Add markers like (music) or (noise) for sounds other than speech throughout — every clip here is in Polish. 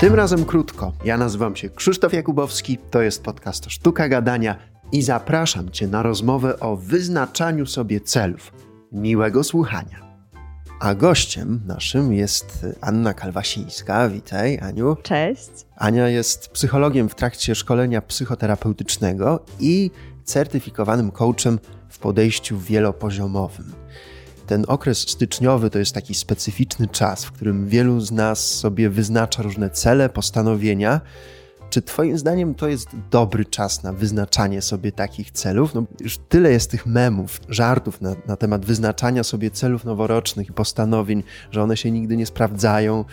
Tym razem krótko. Ja nazywam się Krzysztof Jakubowski, to jest podcast Sztuka Gadania i zapraszam Cię na rozmowę o wyznaczaniu sobie celów. Miłego słuchania. A gościem naszym jest Anna Kalwasińska. Witaj, Aniu. Cześć. Ania jest psychologiem w trakcie szkolenia psychoterapeutycznego i certyfikowanym coachem w podejściu wielopoziomowym. Ten okres styczniowy to jest taki specyficzny czas, w którym wielu z nas sobie wyznacza różne cele, postanowienia. Czy Twoim zdaniem to jest dobry czas na wyznaczanie sobie takich celów? No, już tyle jest tych memów, żartów na, na temat wyznaczania sobie celów noworocznych i postanowień, że one się nigdy nie sprawdzają.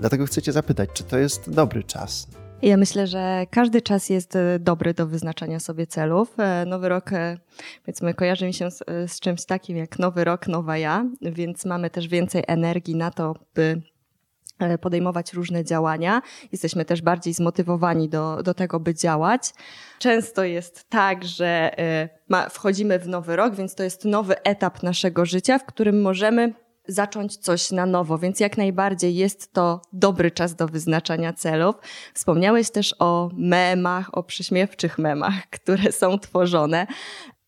Dlatego chcę Cię zapytać, czy to jest dobry czas? Ja myślę, że każdy czas jest e, dobry do wyznaczania sobie celów. E, nowy rok, e, powiedzmy, kojarzy mi się z, z czymś takim jak nowy rok, nowa ja, więc mamy też więcej energii na to, by podejmować różne działania. Jesteśmy też bardziej zmotywowani do, do tego, by działać. Często jest tak, że ma, wchodzimy w nowy rok, więc to jest nowy etap naszego życia, w którym możemy zacząć coś na nowo, więc jak najbardziej jest to dobry czas do wyznaczania celów. Wspomniałeś też o memach, o prześmiewczych memach, (laughs) które są tworzone.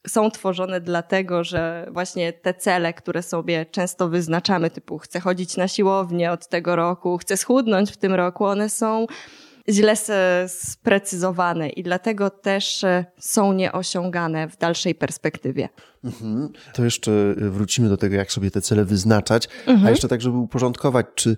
Są tworzone dlatego, że właśnie te cele, które sobie często wyznaczamy, typu chcę chodzić na siłownię od tego roku, chcę schudnąć w tym roku, one są źle sprecyzowane i dlatego też e, są nieosiągane w dalszej perspektywie. Mhm. To jeszcze wrócimy do tego, jak sobie te cele wyznaczać, mhm. a jeszcze tak, żeby uporządkować, czy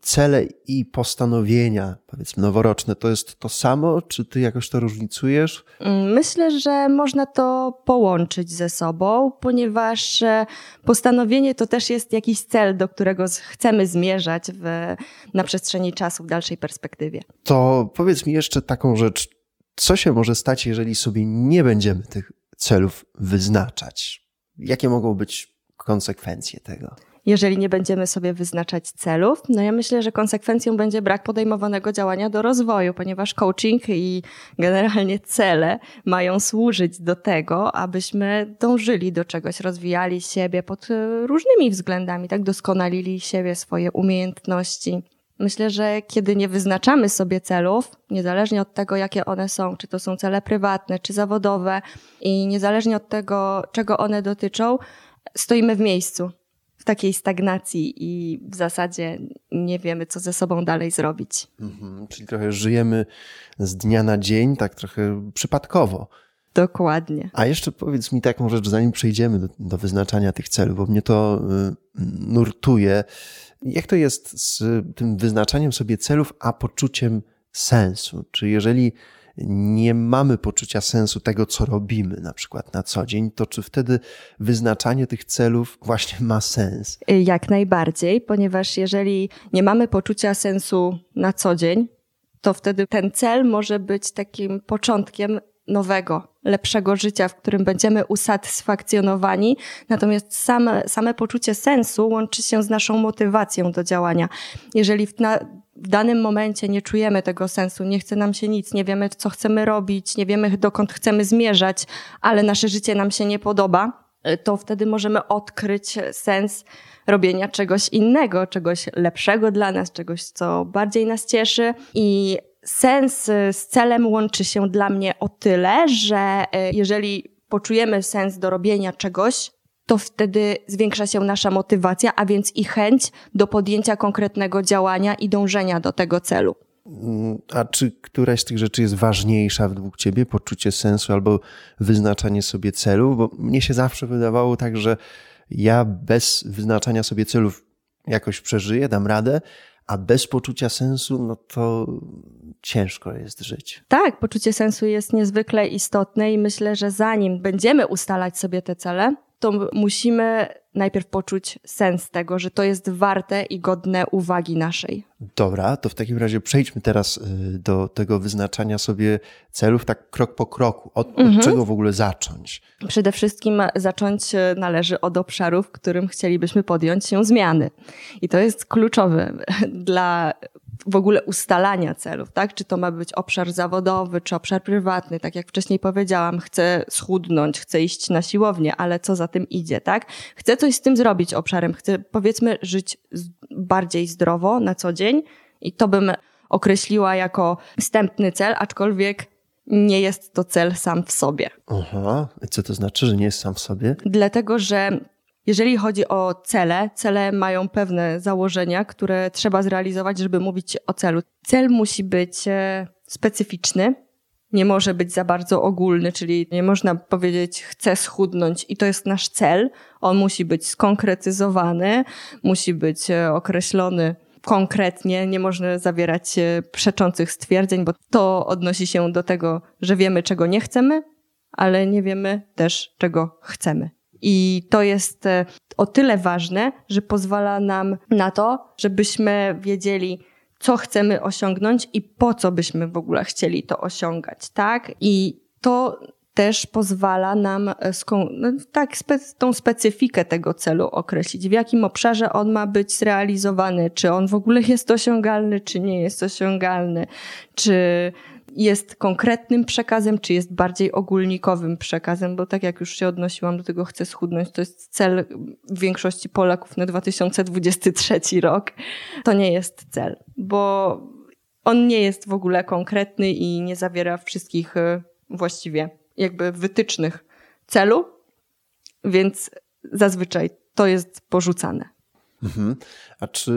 cele i postanowienia, powiedzmy noworoczne, to jest to samo? Czy ty jakoś to różnicujesz? Mm, myślę, że można to połączyć ze sobą, ponieważ e, postanowienie to też jest jakiś cel, do którego chcemy zmierzać w, na przestrzeni czasu w dalszej perspektywie. To powiedz mi jeszcze taką rzecz. Co się może stać, jeżeli sobie nie będziemy tych celów wyznaczać? Jakie mogą być konsekwencje tego? Jeżeli nie będziemy sobie wyznaczać celów. No ja myślę, że konsekwencją będzie brak podejmowanego działania do rozwoju, ponieważ coaching i generalnie cele mają służyć do tego, abyśmy dążyli do czegoś, rozwijali siebie pod e, różnymi względami, tak doskonalili siebie, swoje umiejętności. Myślę, że kiedy nie wyznaczamy sobie celów, niezależnie od tego, jakie one są, czy to są cele prywatne, czy zawodowe, i niezależnie od tego, czego one dotyczą, stoimy w miejscu takiej stagnacji i w zasadzie nie wiemy, co ze sobą dalej zrobić. Mhm, czyli trochę żyjemy z dnia na dzień, tak trochę przypadkowo. Dokładnie. A jeszcze powiedz mi taką rzecz, zanim przejdziemy do, do wyznaczania tych celów, bo mnie to y, nurtuje. Jak to jest z tym wyznaczaniem sobie celów, a poczuciem sensu? Czy jeżeli nie mamy poczucia sensu tego, co robimy na przykład na co dzień, to czy wtedy wyznaczanie tych celów właśnie ma sens? Jak najbardziej, ponieważ jeżeli nie mamy poczucia sensu na co dzień, to wtedy ten cel może być takim początkiem nowego, lepszego życia, w którym będziemy usatysfakcjonowani. Natomiast same, same poczucie sensu łączy się z naszą motywacją do działania. Jeżeli na, w danym momencie nie czujemy tego sensu, nie chce nam się nic, nie wiemy, co chcemy robić, nie wiemy, dokąd chcemy zmierzać, ale nasze życie nam się nie podoba, to wtedy możemy odkryć sens robienia czegoś innego, czegoś lepszego dla nas, czegoś, co bardziej nas cieszy. I sens z celem łączy się dla mnie o tyle, że e, jeżeli poczujemy sens do robienia czegoś, to wtedy zwiększa się nasza motywacja, a więc i chęć do podjęcia konkretnego działania i dążenia do tego celu. Mm, a czy któraś z tych rzeczy jest ważniejsza według Ciebie? Poczucie sensu albo wyznaczanie sobie celu? Bo mnie się zawsze wydawało tak, że ja bez wyznaczania sobie celów jakoś przeżyję, dam radę, a bez poczucia sensu, no to ciężko jest żyć. Tak, poczucie sensu jest niezwykle istotne i myślę, że zanim będziemy ustalać sobie te cele, to musimy najpierw poczuć sens tego, że to jest warte i godne uwagi naszej. Dobra, to w takim razie przejdźmy teraz y, do tego wyznaczania sobie celów tak krok po kroku. Od, mhm. od czego w ogóle zacząć? Przede wszystkim zacząć y, należy od obszarów, w którym chcielibyśmy podjąć się zmiany. I to jest kluczowe (laughs) dla w ogóle ustalania celów, tak? Czy to ma być obszar zawodowy, czy obszar prywatny. Tak jak wcześniej powiedziałam, chcę schudnąć, chcę iść na siłownię, ale co za tym idzie, tak? Chcę coś z tym zrobić obszarem, chcę powiedzmy żyć bardziej zdrowo na co dzień i to bym określiła jako wstępny cel, aczkolwiek nie jest to cel sam w sobie. Aha, co to znaczy, że nie jest sam w sobie? Dlatego, że jeżeli chodzi o cele, cele mają pewne założenia, które trzeba zrealizować, żeby mówić o celu. Cel musi być e, specyficzny, nie może być za bardzo ogólny, czyli nie można powiedzieć chcę schudnąć i to jest nasz cel. On musi być skonkretyzowany, musi być e, określony konkretnie, nie można zawierać przeczących stwierdzeń, bo to odnosi się do tego, że wiemy czego nie chcemy, ale nie wiemy też czego chcemy. I to jest e, o tyle ważne, że pozwala nam na to, żebyśmy wiedzieli, co chcemy osiągnąć i po co byśmy w ogóle chcieli to osiągać, tak? I to też pozwala nam e, no, tak spe tą specyfikę tego celu określić, w jakim obszarze on ma być zrealizowany, czy on w ogóle jest osiągalny, czy nie jest osiągalny, czy jest konkretnym przekazem, czy jest bardziej ogólnikowym przekazem, bo tak jak już się odnosiłam do tego chcę schudnąć, to jest cel większości Polaków na 2023 rok. To nie jest cel, bo on nie jest w ogóle konkretny i nie zawiera wszystkich e, właściwie jakby wytycznych celu, więc zazwyczaj to jest porzucane. Mhm. A czy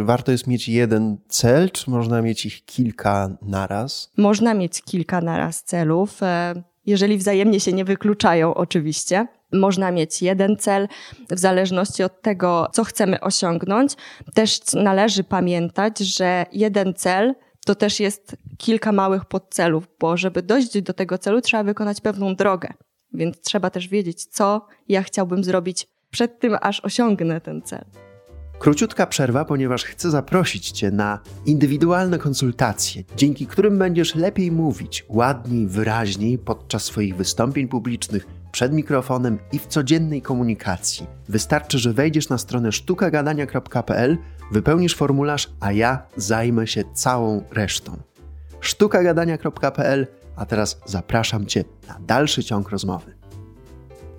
y, warto jest mieć jeden cel, czy można mieć ich kilka naraz? Można mieć kilka naraz celów, e, jeżeli wzajemnie się nie wykluczają, oczywiście. Można mieć jeden cel, w zależności od tego, co chcemy osiągnąć. Też należy pamiętać, że jeden cel to też jest kilka małych podcelów, bo żeby dojść do tego celu, trzeba wykonać pewną drogę. Więc trzeba też wiedzieć, co ja chciałbym zrobić przed tym, aż osiągnę ten cel. Króciutka przerwa, ponieważ chcę zaprosić Cię na indywidualne konsultacje, dzięki którym będziesz lepiej mówić, ładniej, wyraźniej podczas swoich wystąpień publicznych, przed mikrofonem i w codziennej komunikacji. Wystarczy, że wejdziesz na stronę sztukagadania.pl, wypełnisz formularz, a ja zajmę się całą resztą. sztukagadania.pl, a teraz zapraszam Cię na dalszy ciąg rozmowy.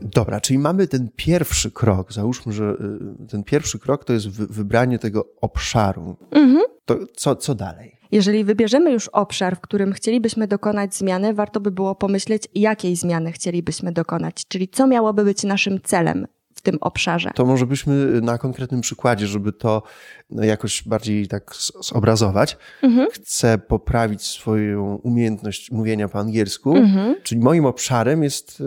Dobra, czyli mamy ten pierwszy krok. Załóżmy, że y, ten pierwszy krok to jest wybranie tego obszaru. Mhm. To co, co dalej? Jeżeli wybierzemy już obszar, w którym chcielibyśmy dokonać zmiany, warto by było pomyśleć, jakiej zmiany chcielibyśmy dokonać, czyli co miałoby być naszym celem tym obszarze. To może byśmy na konkretnym przykładzie, żeby to jakoś bardziej tak zobrazować. Mhm. Chcę poprawić swoją umiejętność mówienia po angielsku, mhm. czyli moim obszarem jest y,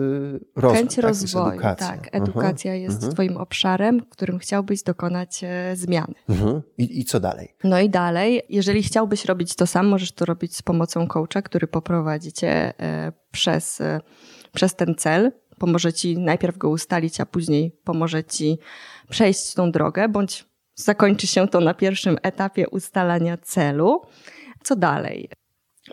rozwój. Chęć tak? rozwoju, edukacja. tak. Edukacja mhm. jest twoim obszarem, w którym chciałbyś dokonać e, zmiany. Mhm. I, I co dalej? No i dalej, jeżeli chciałbyś robić to sam, możesz to robić z pomocą coacha, który poprowadzi cię e, przez, e, przez ten cel pomoże ci najpierw go ustalić, a później pomoże ci przejść tą drogę, bądź zakończy się to na pierwszym etapie ustalania celu. Co dalej?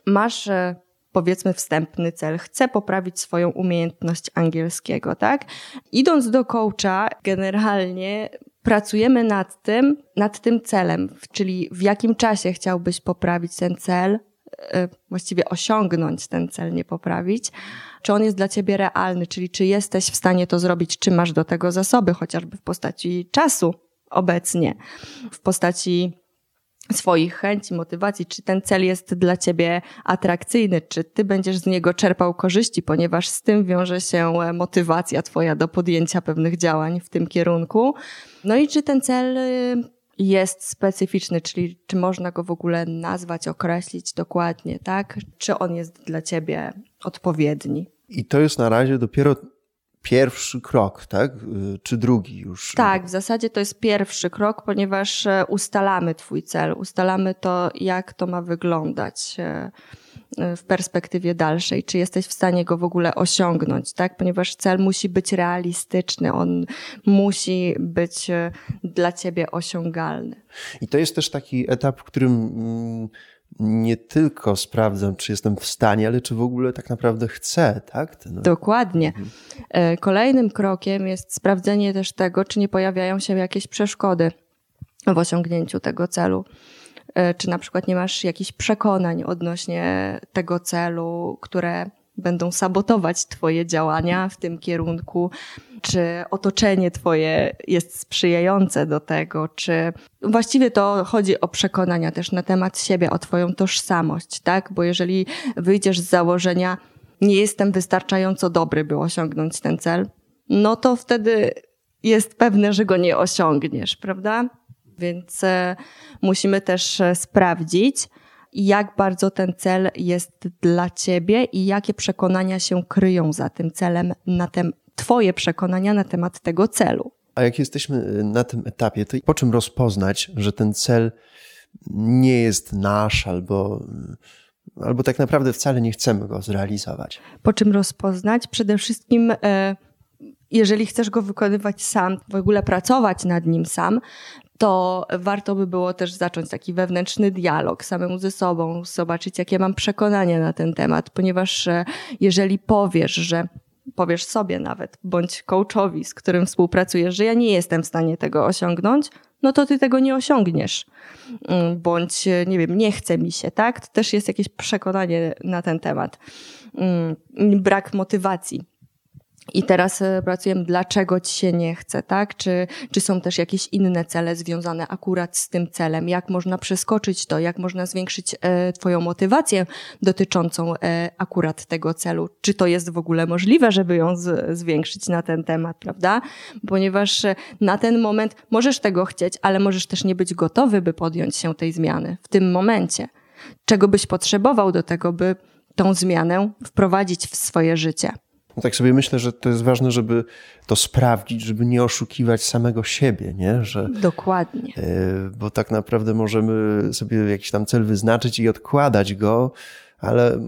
Masz e, powiedzmy wstępny cel, chcę poprawić swoją umiejętność angielskiego, tak? Idąc do coacha, generalnie pracujemy nad tym, nad tym celem, czyli w jakim czasie chciałbyś poprawić ten cel, właściwie osiągnąć ten cel, nie poprawić, czy on jest dla ciebie realny, czyli czy jesteś w stanie to zrobić, czy masz do tego zasoby, chociażby w postaci czasu obecnie, w postaci swoich chęci, motywacji, czy ten cel jest dla ciebie atrakcyjny, czy ty będziesz z niego czerpał korzyści, ponieważ z tym wiąże się motywacja twoja do podjęcia pewnych działań w tym kierunku. No i czy ten cel jest specyficzny, czyli czy można go w ogóle nazwać, określić dokładnie, tak? Czy on jest dla ciebie odpowiedni? I to jest na razie dopiero pierwszy krok, tak? Czy drugi już? Tak, w zasadzie to jest pierwszy krok, ponieważ e, ustalamy Twój cel, ustalamy to, jak to ma wyglądać e, w perspektywie dalszej, czy jesteś w stanie go w ogóle osiągnąć, tak? Ponieważ cel musi być realistyczny, on musi być dla Ciebie osiągalny. I to jest też taki etap, w którym mm, nie tylko sprawdzam, czy jestem w stanie, ale czy w ogóle tak naprawdę chcę, tak? Dokładnie. Mhm. E, kolejnym krokiem jest sprawdzenie też tego, czy nie pojawiają się jakieś przeszkody w osiągnięciu tego celu. E, czy na przykład nie masz jakichś przekonań odnośnie tego celu, które będą sabotować Twoje działania w tym kierunku, czy otoczenie Twoje jest sprzyjające do tego, czy właściwie to chodzi o przekonania też na temat siebie, o Twoją tożsamość, tak? Bo jeżeli wyjdziesz z założenia, nie jestem wystarczająco dobry, by osiągnąć ten cel, no to wtedy jest pewne, że go nie osiągniesz, prawda? Więc e, musimy też e, sprawdzić, jak bardzo ten cel jest dla ciebie i jakie przekonania się kryją za tym celem, na tem, twoje przekonania na temat tego celu. A jak jesteśmy y, na tym etapie, to po czym rozpoznać, że ten cel nie jest nasz albo, y, albo tak naprawdę wcale nie chcemy go zrealizować? Po czym rozpoznać? Przede wszystkim, e, jeżeli chcesz go wykonywać sam, w ogóle pracować nad nim sam, to warto by było też zacząć taki wewnętrzny dialog samemu ze sobą, zobaczyć, jakie mam przekonania na ten temat, ponieważ e, jeżeli powiesz, że powiesz sobie nawet, bądź coachowi, z którym współpracujesz, że ja nie jestem w stanie tego osiągnąć, no to ty tego nie osiągniesz. Mm, bądź, e, nie wiem, nie chce mi się, tak? To też jest jakieś przekonanie na ten temat. Mm, brak motywacji i teraz e, pracujemy, dlaczego ci się nie chce, tak? Czy, czy są też jakieś inne cele związane akurat z tym celem? Jak można przeskoczyć to? Jak można zwiększyć e, Twoją motywację dotyczącą e, akurat tego celu? Czy to jest w ogóle możliwe, żeby ją z, zwiększyć na ten temat, prawda? Ponieważ e, na ten moment możesz tego chcieć, ale możesz też nie być gotowy, by podjąć się tej zmiany w tym momencie. Czego byś potrzebował do tego, by tą zmianę wprowadzić w swoje życie? No tak sobie myślę, że to jest ważne, żeby to sprawdzić, żeby nie oszukiwać samego siebie, nie? Że, Dokładnie. E, bo tak naprawdę możemy sobie jakiś tam cel wyznaczyć i odkładać go, ale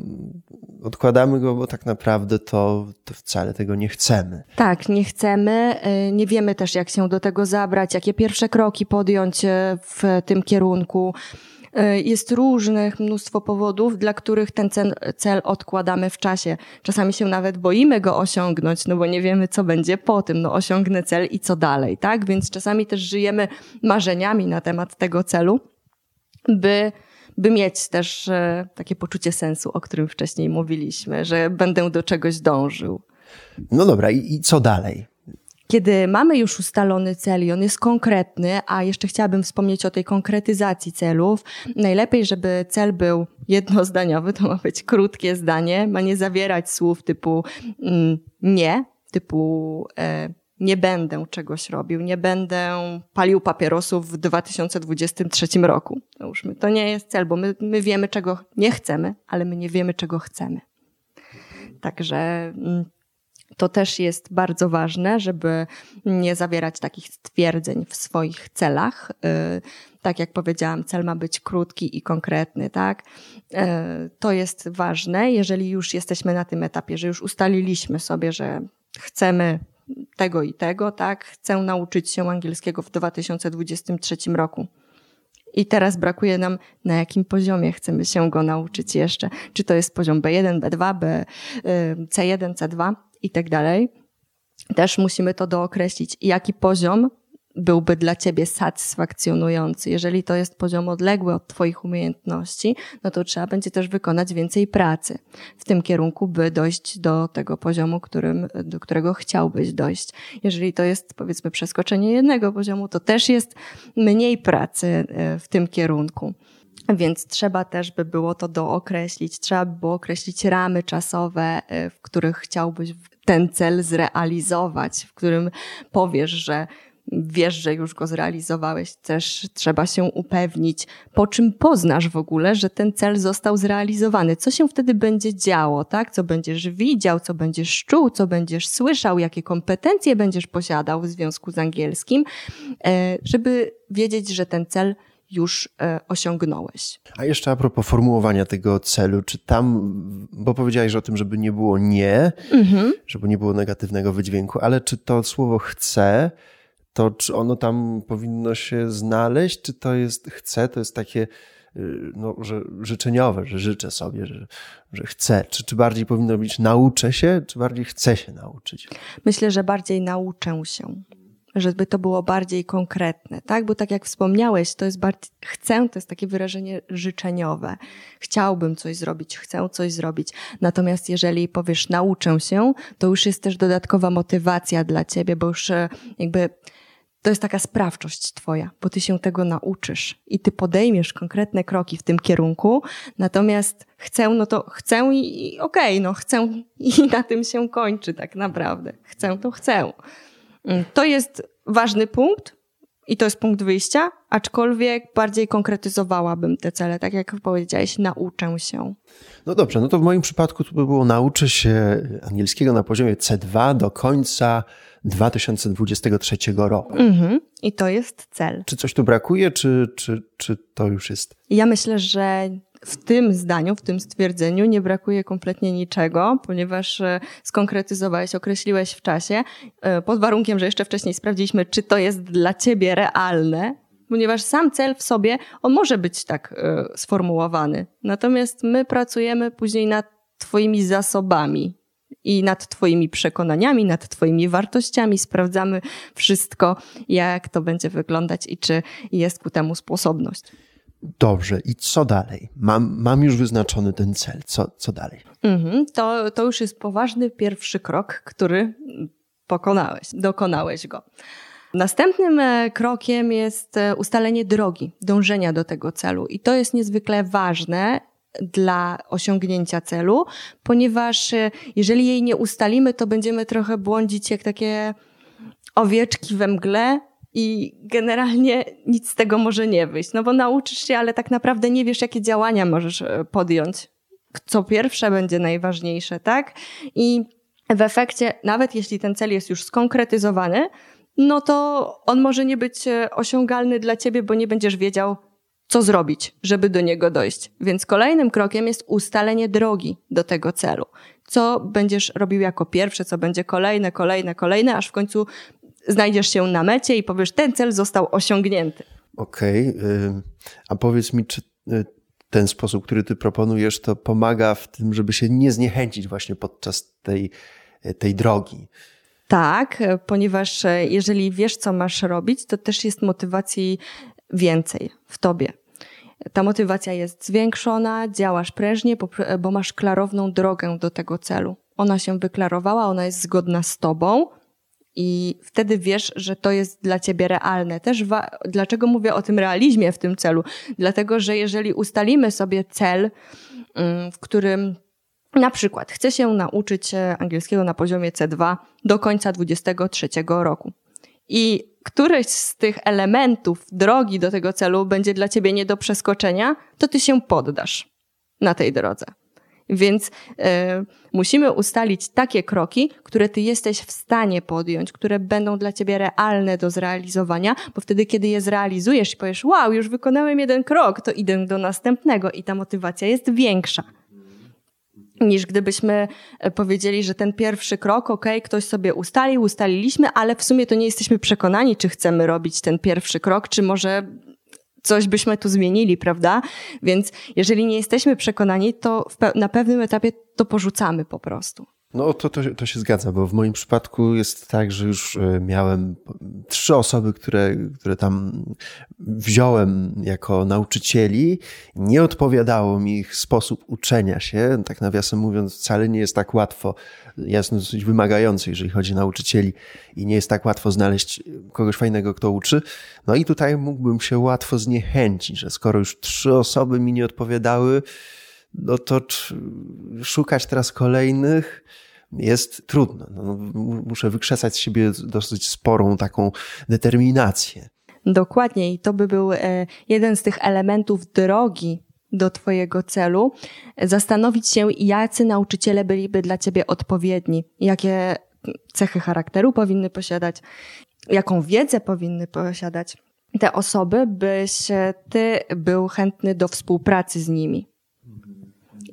odkładamy go, bo tak naprawdę to, to wcale tego nie chcemy. Tak, nie chcemy. E, nie wiemy też, jak się do tego zabrać, jakie pierwsze kroki podjąć e, w tym kierunku. E, jest różnych mnóstwo powodów, dla których ten cel, odkładamy w czasie. Czasami się nawet boimy go osiągnąć, no bo nie wiemy, co będzie po tym. No osiągnę cel i co dalej, tak? Więc czasami też żyjemy marzeniami na temat tego celu, by by mieć też e, takie poczucie sensu, o którym wcześniej mówiliśmy, że będę do czegoś dążył. No dobra, i, i co dalej? Kiedy mamy już ustalony cel i on jest konkretny, a jeszcze chciałabym wspomnieć o tej konkretyzacji celów, najlepiej, żeby cel był jednozdaniowy, to ma być krótkie zdanie, ma nie zawierać słów typu mm, nie, typu e, nie będę czegoś robił, nie będę palił papierosów w 2023 roku. To nie jest cel, bo my, my wiemy, czego nie chcemy, ale my nie wiemy, czego chcemy. Także mm, to też jest bardzo ważne, żeby nie zawierać takich stwierdzeń w swoich celach. Y, tak jak powiedziałam, cel ma być krótki i konkretny, tak? Y, to jest ważne, jeżeli już jesteśmy na tym etapie, że już ustaliliśmy sobie, że chcemy tego i tego, tak? Chcę nauczyć się angielskiego w 2023 roku. I teraz brakuje nam, na jakim poziomie chcemy się go nauczyć jeszcze. Czy to jest poziom B1, B2, B, C1, C2 i tak dalej. Też musimy to dookreślić, jaki poziom byłby dla ciebie satysfakcjonujący. Jeżeli to jest poziom odległy od twoich umiejętności, no to trzeba będzie też wykonać więcej pracy w tym kierunku, by dojść do tego poziomu, którym, do którego chciałbyś dojść. Jeżeli to jest powiedzmy przeskoczenie jednego poziomu, to też jest mniej pracy e, w tym kierunku. Więc trzeba też by było to dookreślić, trzeba by było określić ramy czasowe, e, w których chciałbyś ten cel zrealizować, w którym powiesz, że wiesz, że już go zrealizowałeś, też trzeba się upewnić, po czym poznasz w ogóle, że ten cel został zrealizowany. Co się wtedy będzie działo, tak? Co będziesz widział, co będziesz czuł, co będziesz słyszał, jakie kompetencje będziesz posiadał w związku z angielskim, e, żeby wiedzieć, że ten cel już e, osiągnąłeś. A jeszcze a propos formułowania tego celu, czy tam, bo powiedziałeś o tym, żeby nie było nie, mhm. żeby nie było negatywnego wydźwięku, ale czy to słowo chcę, to czy ono tam powinno się znaleźć, czy to jest chcę, to jest takie y, no, że życzeniowe, że życzę sobie, że, że chcę. Czy, czy bardziej powinno być nauczę się, czy bardziej chcę się nauczyć? Myślę, że bardziej nauczę się żeby to było bardziej konkretne, tak? Bo tak jak wspomniałeś, to jest bardziej, chcę, to jest takie wyrażenie życzeniowe. Chciałbym coś zrobić, chcę coś zrobić. Natomiast jeżeli powiesz nauczę się, to już jest też dodatkowa motywacja dla ciebie, bo już e, jakby to jest taka sprawczość twoja, bo ty się tego nauczysz i ty podejmiesz konkretne kroki w tym kierunku, natomiast chcę, no to chcę i, i okej, okay, no chcę i na tym się kończy tak naprawdę. Chcę, to chcę. Mm, to jest ważny punkt i to jest punkt wyjścia, aczkolwiek bardziej konkretyzowałabym te cele, tak jak powiedziałeś, nauczę się. No dobrze, no to w moim przypadku to by było nauczę się angielskiego na poziomie C2 do końca 2023 roku. Mhm. I to jest cel. Czy coś tu brakuje, czy, czy, czy to już jest? Ja myślę, że w tym zdaniu, w tym stwierdzeniu nie brakuje kompletnie niczego, ponieważ e, skonkretyzowałeś, określiłeś w czasie, e, pod warunkiem, że jeszcze wcześniej sprawdziliśmy, czy to jest dla ciebie realne, ponieważ sam cel w sobie, on może być tak e, sformułowany. Natomiast my pracujemy później nad Twoimi zasobami, i nad Twoimi przekonaniami, nad Twoimi wartościami. Sprawdzamy wszystko, jak to będzie wyglądać i czy jest ku temu sposobność. Dobrze, i co dalej? Mam, mam już wyznaczony ten cel. Co, co dalej? Mhm, to, to już jest poważny pierwszy krok, który pokonałeś, dokonałeś go. Następnym e, krokiem jest e, ustalenie drogi, dążenia do tego celu. I to jest niezwykle ważne dla osiągnięcia celu, ponieważ e, jeżeli jej nie ustalimy, to będziemy trochę błądzić jak takie owieczki we mgle i generalnie nic z tego może nie wyjść. No bo nauczysz się, ale tak naprawdę nie wiesz, jakie działania możesz e, podjąć. Co pierwsze będzie najważniejsze, tak? I w efekcie, nawet jeśli ten cel jest już skonkretyzowany, no to on może nie być e, osiągalny dla ciebie, bo nie będziesz wiedział, co zrobić, żeby do niego dojść. Więc kolejnym krokiem jest ustalenie drogi do tego celu. Co będziesz robił jako pierwsze, co będzie kolejne, kolejne, kolejne, aż w końcu znajdziesz się na mecie i powiesz, ten cel został osiągnięty. Okej, okay. a powiedz mi, czy y, ten sposób, który ty proponujesz, to pomaga w tym, żeby się nie zniechęcić właśnie podczas tej, tej drogi? Tak, ponieważ e, jeżeli wiesz, co masz robić, to też jest motywacji więcej w tobie. Ta motywacja jest zwiększona, działasz prężnie, bo masz klarowną drogę do tego celu. Ona się wyklarowała, ona jest zgodna z tobą i wtedy wiesz, że to jest dla ciebie realne. Też dlaczego mówię o tym realizmie w tym celu? Dlatego, że jeżeli ustalimy sobie cel, mm, w którym na przykład chcę się nauczyć angielskiego na poziomie C2 do końca 2023 roku. I któryś z tych elementów drogi do tego celu będzie dla ciebie nie do przeskoczenia, to ty się poddasz na tej drodze. Więc y, musimy ustalić takie kroki, które ty jesteś w stanie podjąć, które będą dla ciebie realne do zrealizowania, bo wtedy, kiedy je zrealizujesz i powiesz, wow, już wykonałem jeden krok, to idę do następnego i ta motywacja jest większa niż gdybyśmy e, powiedzieli, że ten pierwszy krok, ok, ktoś sobie ustalił, ustaliliśmy, ale w sumie to nie jesteśmy przekonani, czy chcemy robić ten pierwszy krok, czy może coś byśmy tu zmienili, prawda? Więc jeżeli nie jesteśmy przekonani, to pe na pewnym etapie to porzucamy po prostu. No to, to, to się zgadza, bo w moim przypadku jest tak, że już e, miałem trzy osoby, które, które tam wziąłem jako nauczycieli. Nie odpowiadało mi ich sposób uczenia się. Tak nawiasem mówiąc, wcale nie jest tak łatwo. Jest dosyć wymagający, jeżeli chodzi o nauczycieli i nie jest tak łatwo znaleźć kogoś fajnego, kto uczy. No i tutaj mógłbym się łatwo zniechęcić, że skoro już trzy osoby mi nie odpowiadały, no to szukać teraz kolejnych jest trudno. No, muszę wykrzesać z siebie dosyć sporą taką determinację. Dokładnie i to by był e, jeden z tych elementów drogi do Twojego celu. Zastanowić się, jacy nauczyciele byliby dla Ciebie odpowiedni, jakie cechy charakteru powinny posiadać, jaką wiedzę powinny posiadać te osoby, byś Ty był chętny do współpracy z nimi.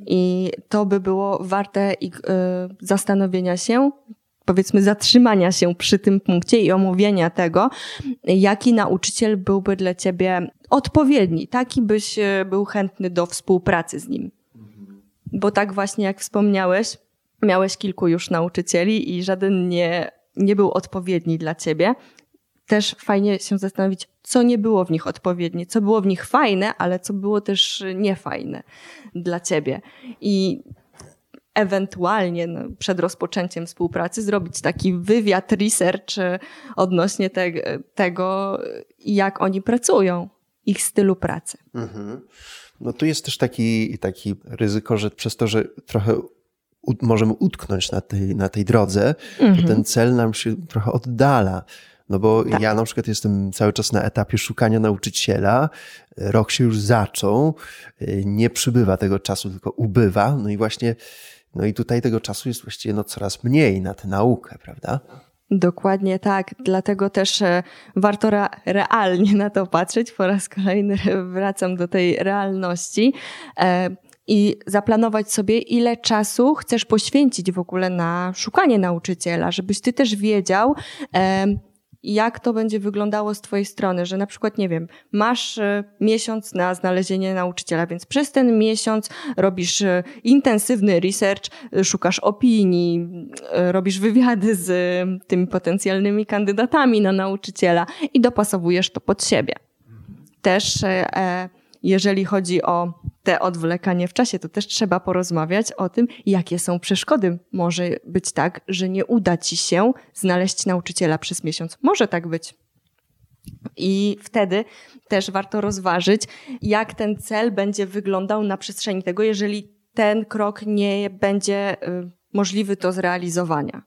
I to by było warte ich, y, zastanowienia się, powiedzmy zatrzymania się przy tym punkcie i omówienia tego, jaki nauczyciel byłby dla ciebie odpowiedni, taki byś y, był chętny do współpracy z nim. Bo tak właśnie jak wspomniałeś, miałeś kilku już nauczycieli i żaden nie, nie był odpowiedni dla ciebie. Też fajnie się zastanowić, co nie było w nich odpowiednie, co było w nich fajne, ale co było też niefajne dla ciebie. I ewentualnie no, przed rozpoczęciem współpracy zrobić taki wywiad, research odnośnie te, tego, jak oni pracują, ich stylu pracy. Mhm. No tu jest też taki, taki ryzyko, że przez to, że trochę możemy utknąć na tej, na tej drodze, mhm. to ten cel nam się trochę oddala. No bo tak. ja na przykład jestem cały czas na etapie szukania nauczyciela. Rok się już zaczął, nie przybywa tego czasu, tylko ubywa. No i właśnie, no i tutaj tego czasu jest właściwie no coraz mniej na tę naukę, prawda? Dokładnie tak. Dlatego też e, warto realnie na to patrzeć. Po raz kolejny (laughs) wracam do tej realności e, i zaplanować sobie, ile czasu chcesz poświęcić w ogóle na szukanie nauczyciela, żebyś ty też wiedział, jak to będzie wyglądało z Twojej strony, że na przykład, nie wiem, masz e, miesiąc na znalezienie nauczyciela, więc przez ten miesiąc robisz e, intensywny research, e, szukasz opinii, robisz wywiady z tymi potencjalnymi kandydatami na nauczyciela i dopasowujesz to pod siebie. Też jeżeli chodzi o te odwlekanie w czasie, to też trzeba porozmawiać o tym, jakie są przeszkody. Może być tak, że nie uda ci się znaleźć nauczyciela przez miesiąc. Może tak być. I wtedy też warto rozważyć, jak ten cel będzie wyglądał na przestrzeni tego, jeżeli ten krok nie będzie y, możliwy do zrealizowania.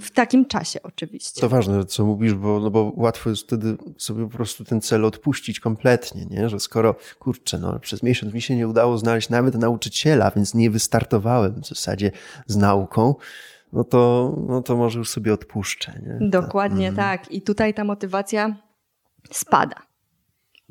W takim czasie oczywiście. To ważne, co mówisz, bo, no bo łatwo jest wtedy sobie po prostu ten cel odpuścić kompletnie, nie? że skoro, kurczę, no, przez miesiąc mi się nie udało znaleźć nawet nauczyciela, więc nie wystartowałem w zasadzie z nauką, no to, no to może już sobie odpuszczę. Nie? Dokładnie tak. tak. I tutaj ta motywacja spada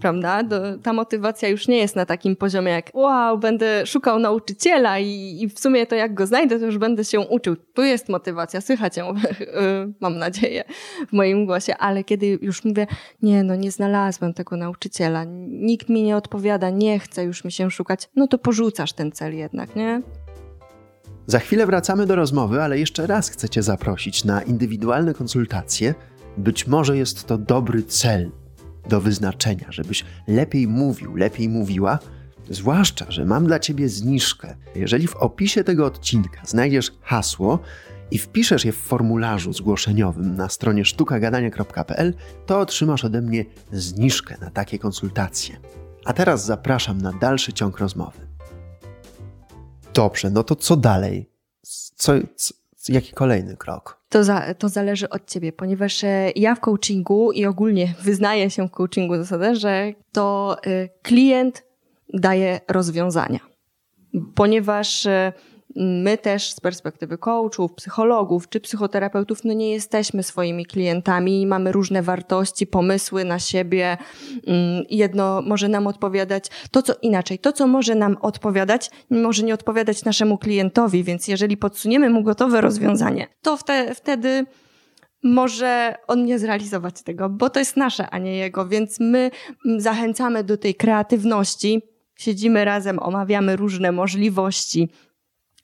prawda? ta motywacja już nie jest na takim poziomie jak wow, będę szukał nauczyciela i, i w sumie to jak go znajdę, to już będę się uczył. Tu jest motywacja, słychać ją, (laughs) mam nadzieję, w moim głosie, ale kiedy już mówię, nie, no nie znalazłem tego nauczyciela, nikt mi nie odpowiada, nie chce już mi się szukać, no to porzucasz ten cel jednak, nie? Za chwilę wracamy do rozmowy, ale jeszcze raz chcę Cię zaprosić na indywidualne konsultacje. Być może jest to dobry cel do wyznaczenia, żebyś lepiej mówił, lepiej mówiła, zwłaszcza, że mam dla Ciebie zniżkę. Jeżeli w opisie tego odcinka znajdziesz hasło i wpiszesz je w formularzu zgłoszeniowym na stronie sztukagadania.pl, to otrzymasz ode mnie zniżkę na takie konsultacje. A teraz zapraszam na dalszy ciąg rozmowy. Dobrze, no to co dalej? Co, co, jaki kolejny krok? To, za, to zależy od ciebie, ponieważ e, ja w coachingu i ogólnie wyznaję się w coachingu zasadę, że to e, klient daje rozwiązania. Ponieważ e, my też z perspektywy coachów, psychologów czy psychoterapeutów, no nie jesteśmy swoimi klientami, mamy różne wartości, pomysły na siebie. Mm, jedno może nam odpowiadać, to co inaczej, to co może nam odpowiadać, może nie odpowiadać naszemu klientowi, więc jeżeli podsuniemy mu gotowe rozwiązanie, to wte, wtedy może on nie zrealizować tego, bo to jest nasze, a nie jego, więc my zachęcamy do tej kreatywności, siedzimy razem, omawiamy różne możliwości,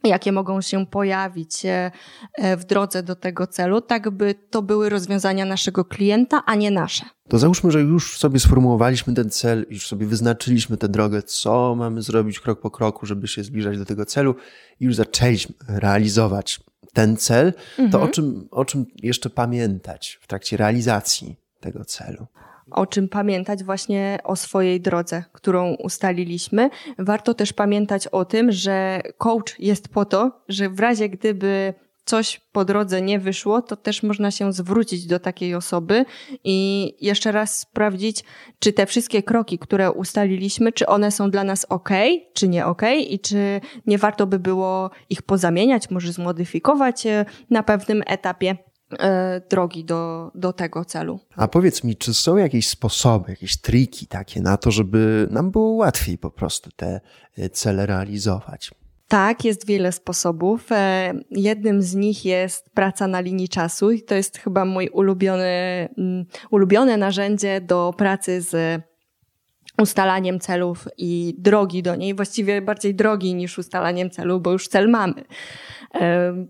jakie mogą się pojawić e, e, w drodze do tego celu, tak by to były rozwiązania naszego klienta, a nie nasze. To załóżmy, że już sobie sformułowaliśmy ten cel, już sobie wyznaczyliśmy tę drogę, co mamy zrobić krok po kroku, żeby się zbliżać do tego celu i już zaczęliśmy realizować ten cel, mhm. to o czym, o czym jeszcze pamiętać w trakcie realizacji tego celu? O czym pamiętać właśnie o swojej drodze, którą ustaliliśmy. Warto też pamiętać o tym, że coach jest po to, że w razie gdyby coś po drodze nie wyszło, to też można się zwrócić do takiej osoby i jeszcze raz sprawdzić, czy te wszystkie kroki, które ustaliliśmy, czy one są dla nas ok, czy nie ok i czy nie warto by było ich pozamieniać, może zmodyfikować e, na pewnym etapie. E, drogi do, do tego celu. A powiedz mi, czy są jakieś sposoby, jakieś triki takie na to, żeby nam było łatwiej po prostu te e, cele realizować? Tak, jest wiele sposobów. E, jednym z nich jest praca na linii czasu i to jest chyba mój ulubiony, mm, ulubione narzędzie do pracy z ustalaniem celów i drogi do niej, właściwie bardziej drogi niż ustalaniem celu, bo już cel mamy.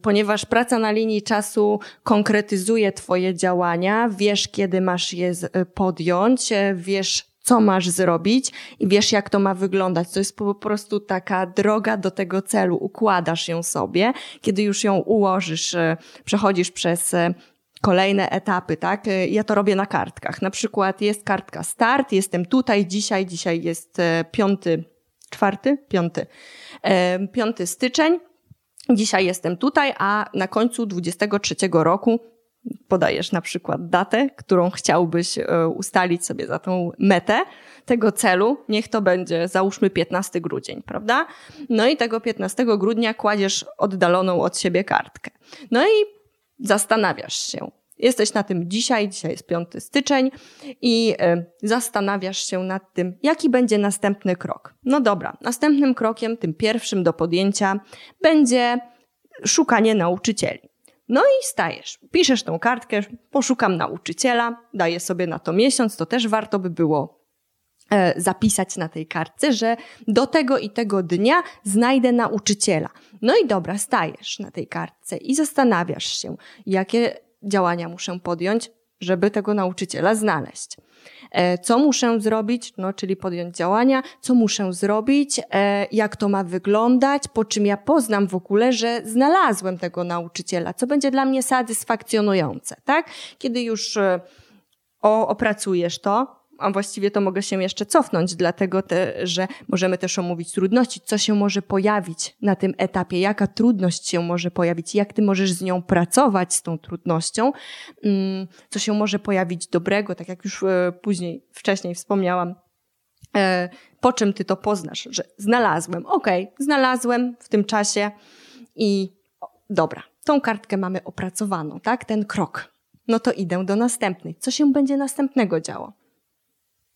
Ponieważ praca na linii czasu konkretyzuje Twoje działania, wiesz, kiedy masz je podjąć, wiesz, co masz zrobić i wiesz, jak to ma wyglądać. To jest po prostu taka droga do tego celu. Układasz ją sobie. Kiedy już ją ułożysz, e, przechodzisz przez e, kolejne etapy, tak? E, ja to robię na kartkach. Na przykład jest kartka start, jestem tutaj dzisiaj, dzisiaj jest piąty, czwarty, piąty, piąty styczeń. Dzisiaj jestem tutaj, a na końcu 23 roku podajesz na przykład datę, którą chciałbyś e, ustalić sobie za tą metę tego celu, niech to będzie załóżmy 15 grudzień, prawda? No i tego 15 grudnia kładziesz oddaloną od siebie kartkę. No i zastanawiasz się. Jesteś na tym dzisiaj, dzisiaj jest 5 styczeń i e, zastanawiasz się nad tym, jaki będzie następny krok. No dobra, następnym krokiem, tym pierwszym do podjęcia, będzie szukanie nauczycieli. No i stajesz, piszesz tą kartkę, poszukam nauczyciela, daję sobie na to miesiąc, to też warto by było zapisać na tej kartce, że do tego i tego dnia znajdę nauczyciela. No i dobra, stajesz na tej kartce i zastanawiasz się, jakie działania muszę podjąć, żeby tego nauczyciela znaleźć. E, co muszę zrobić, no, czyli podjąć działania, co muszę zrobić, e, jak to ma wyglądać, po czym ja poznam w ogóle, że znalazłem tego nauczyciela, co będzie dla mnie satysfakcjonujące, tak? Kiedy już e, opracujesz to, a właściwie to mogę się jeszcze cofnąć, dlatego te, że możemy też omówić trudności, co się może pojawić na tym etapie, jaka trudność się może pojawić, jak ty możesz z nią pracować, z tą trudnością, mm, co się może pojawić dobrego, tak jak już e, później, wcześniej wspomniałam, e, po czym ty to poznasz, że znalazłem, okay, znalazłem w tym czasie i dobra, tą kartkę mamy opracowaną, tak, ten krok. No to idę do następnej. Co się będzie następnego działo?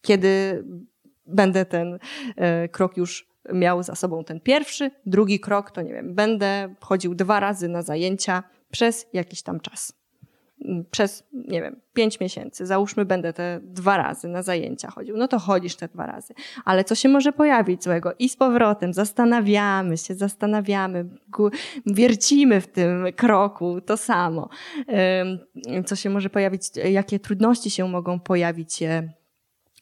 Kiedy będę ten e, krok już miał za sobą ten pierwszy, drugi krok to nie wiem, będę chodził dwa razy na zajęcia przez jakiś tam czas. Mm, przez, nie wiem, pięć miesięcy. Załóżmy, będę te dwa razy na zajęcia chodził. No to chodzisz te dwa razy. Ale co się może pojawić złego? I z powrotem zastanawiamy się, zastanawiamy, wiercimy w tym kroku to samo. Co się może pojawić, jakie trudności się mogą pojawić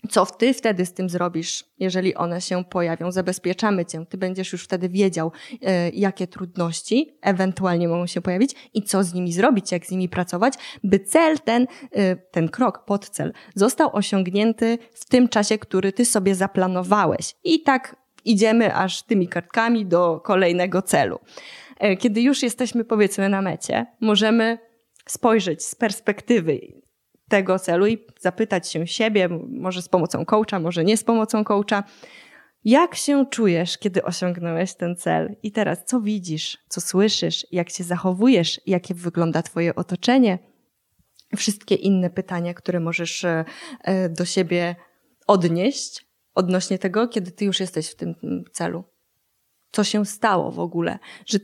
co ty wtedy z tym zrobisz, jeżeli one się pojawią? Zabezpieczamy cię. Ty będziesz już wtedy wiedział, e, jakie trudności ewentualnie mogą się pojawić i co z nimi zrobić, jak z nimi pracować, by cel ten, e, ten krok, podcel, został osiągnięty w tym czasie, który ty sobie zaplanowałeś. I tak idziemy aż tymi kartkami do kolejnego celu. E, kiedy już jesteśmy, powiedzmy, na mecie, możemy spojrzeć z perspektywy tego celu i zapytać się siebie, może z pomocą coacha, może nie z pomocą coacha, jak się czujesz, kiedy osiągnąłeś ten cel? I teraz, co widzisz, co słyszysz, jak się zachowujesz, jakie wygląda Twoje otoczenie? Wszystkie inne pytania, które możesz e, e, do siebie odnieść odnośnie tego, kiedy Ty już jesteś w tym celu co się stało w ogóle, że,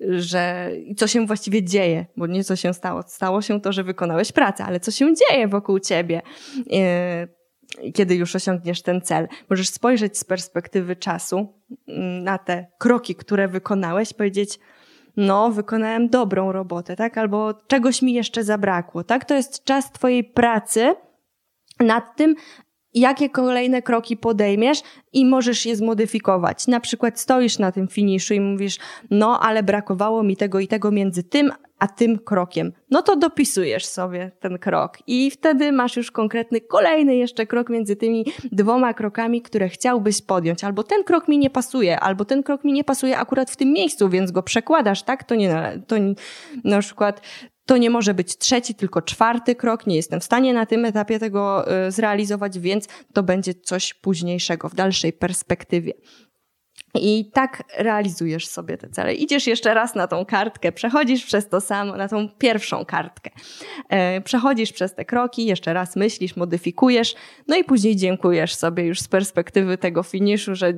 yy, że co się właściwie dzieje, bo nie co się stało. Stało się to, że wykonałeś pracę, ale co się dzieje wokół ciebie, yy, kiedy już osiągniesz ten cel. Możesz spojrzeć z perspektywy czasu mm, na te kroki, które wykonałeś, powiedzieć, no, wykonałem dobrą robotę, tak? Albo czegoś mi jeszcze zabrakło, tak? To jest czas twojej pracy nad tym, jakie kolejne kroki podejmiesz i możesz je zmodyfikować. Na przykład stoisz na tym finiszu i mówisz, no ale brakowało mi tego i tego między tym a tym krokiem. No to dopisujesz sobie ten krok i wtedy masz już konkretny kolejny jeszcze krok między tymi dwoma krokami, które chciałbyś podjąć. Albo ten krok mi nie pasuje, albo ten krok mi nie pasuje akurat w tym miejscu, więc go przekładasz, tak? To nie, to na przykład to nie może być trzeci, tylko czwarty krok. Nie jestem w stanie na tym etapie tego y, zrealizować, więc to będzie coś późniejszego, w dalszej perspektywie. I tak realizujesz sobie te cele. Idziesz jeszcze raz na tą kartkę, przechodzisz przez to samo, na tą pierwszą kartkę. E, przechodzisz przez te kroki, jeszcze raz myślisz, modyfikujesz, no i później dziękujesz sobie już z perspektywy tego finiszu, że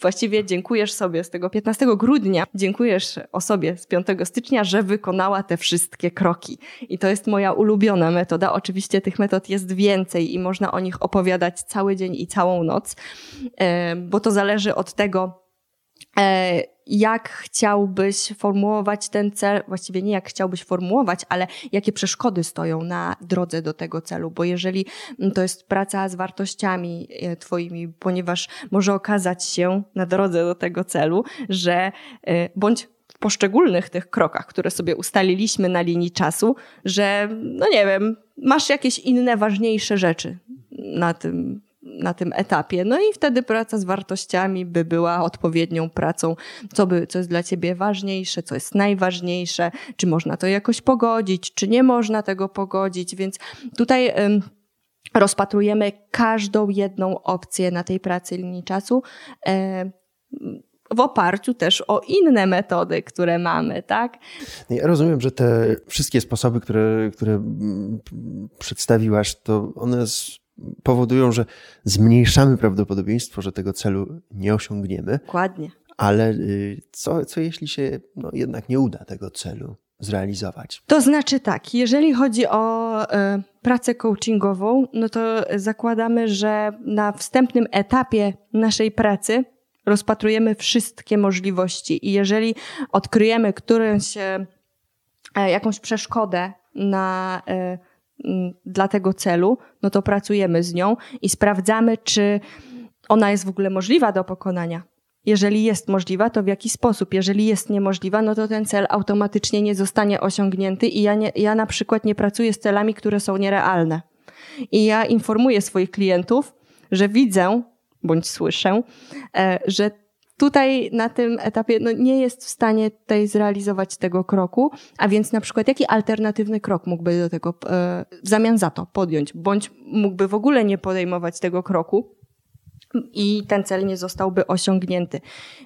właściwie dziękujesz sobie z tego 15 grudnia, dziękujesz osobie z 5 stycznia, że wykonała te wszystkie kroki. I to jest moja ulubiona metoda. Oczywiście tych metod jest więcej i można o nich opowiadać cały dzień i całą noc, e, bo to zależy od tego, tego, e, jak chciałbyś formułować ten cel, właściwie nie jak chciałbyś formułować, ale jakie przeszkody stoją na drodze do tego celu, bo jeżeli to jest praca z wartościami e, Twoimi, ponieważ może okazać się na drodze do tego celu, że e, bądź w poszczególnych tych krokach, które sobie ustaliliśmy na linii czasu, że no nie wiem, masz jakieś inne ważniejsze rzeczy na tym na tym etapie. No i wtedy praca z wartościami by była odpowiednią pracą, co, by, co jest dla ciebie ważniejsze, co jest najważniejsze, czy można to jakoś pogodzić, czy nie można tego pogodzić, więc tutaj rozpatrujemy każdą jedną opcję na tej pracy linii czasu. W oparciu też o inne metody, które mamy, tak? Ja rozumiem, że te wszystkie sposoby, które, które przedstawiłaś, to one powodują, że zmniejszamy prawdopodobieństwo, że tego celu nie osiągniemy. Dokładnie. Ale y, co, co jeśli się no, jednak nie uda tego celu zrealizować? To znaczy tak, jeżeli chodzi o y, pracę coachingową, no to zakładamy, że na wstępnym etapie naszej pracy rozpatrujemy wszystkie możliwości i jeżeli odkryjemy którąś, y, jakąś przeszkodę na y, dla tego celu, no to pracujemy z nią i sprawdzamy, czy ona jest w ogóle możliwa do pokonania. Jeżeli jest możliwa, to w jaki sposób? Jeżeli jest niemożliwa, no to ten cel automatycznie nie zostanie osiągnięty i ja, nie, ja na przykład nie pracuję z celami, które są nierealne. I ja informuję swoich klientów, że widzę bądź słyszę, e, że tutaj na tym etapie no, nie jest w stanie tutaj zrealizować tego kroku, a więc na przykład jaki alternatywny krok mógłby do tego e, w zamian za to podjąć, bądź mógłby w ogóle nie podejmować tego kroku i ten cel nie zostałby osiągnięty.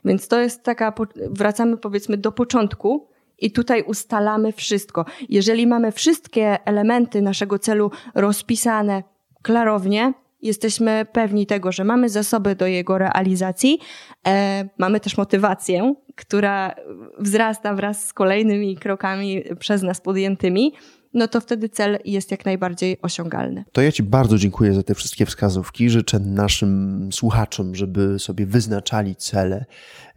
Więc to jest taka, wracamy powiedzmy do początku, i tutaj ustalamy wszystko. Jeżeli mamy wszystkie elementy naszego celu rozpisane klarownie, jesteśmy pewni tego, że mamy zasoby do jego realizacji, e, mamy też motywację, która wzrasta wraz z kolejnymi krokami przez nas podjętymi, no to wtedy cel jest jak najbardziej osiągalny. To ja Ci bardzo dziękuję za te wszystkie wskazówki. Życzę naszym słuchaczom, żeby sobie wyznaczali cele,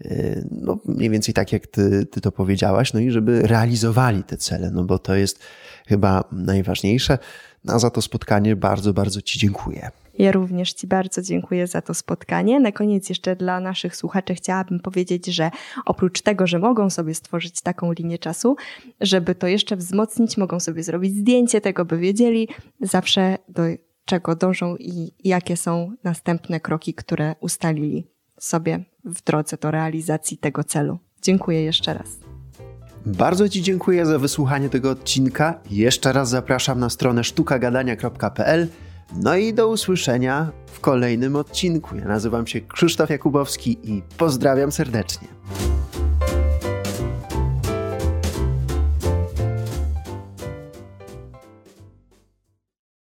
e, no mniej więcej tak jak ty, ty to powiedziałaś, no i żeby realizowali te cele, no bo to jest chyba najważniejsze. No a za to spotkanie bardzo, bardzo Ci dziękuję. Ja również Ci bardzo dziękuję za to spotkanie. Na koniec jeszcze dla naszych słuchaczy chciałabym powiedzieć, że oprócz tego, że mogą sobie stworzyć taką linię czasu, żeby to jeszcze wzmocnić, mogą sobie zrobić zdjęcie tego, by wiedzieli zawsze do czego dążą i jakie są następne kroki, które ustalili sobie w drodze do realizacji tego celu. Dziękuję jeszcze raz. Bardzo Ci dziękuję za wysłuchanie tego odcinka. Jeszcze raz zapraszam na stronę sztukagadania.pl no i do usłyszenia w kolejnym odcinku. Ja nazywam się Krzysztof Jakubowski i pozdrawiam serdecznie.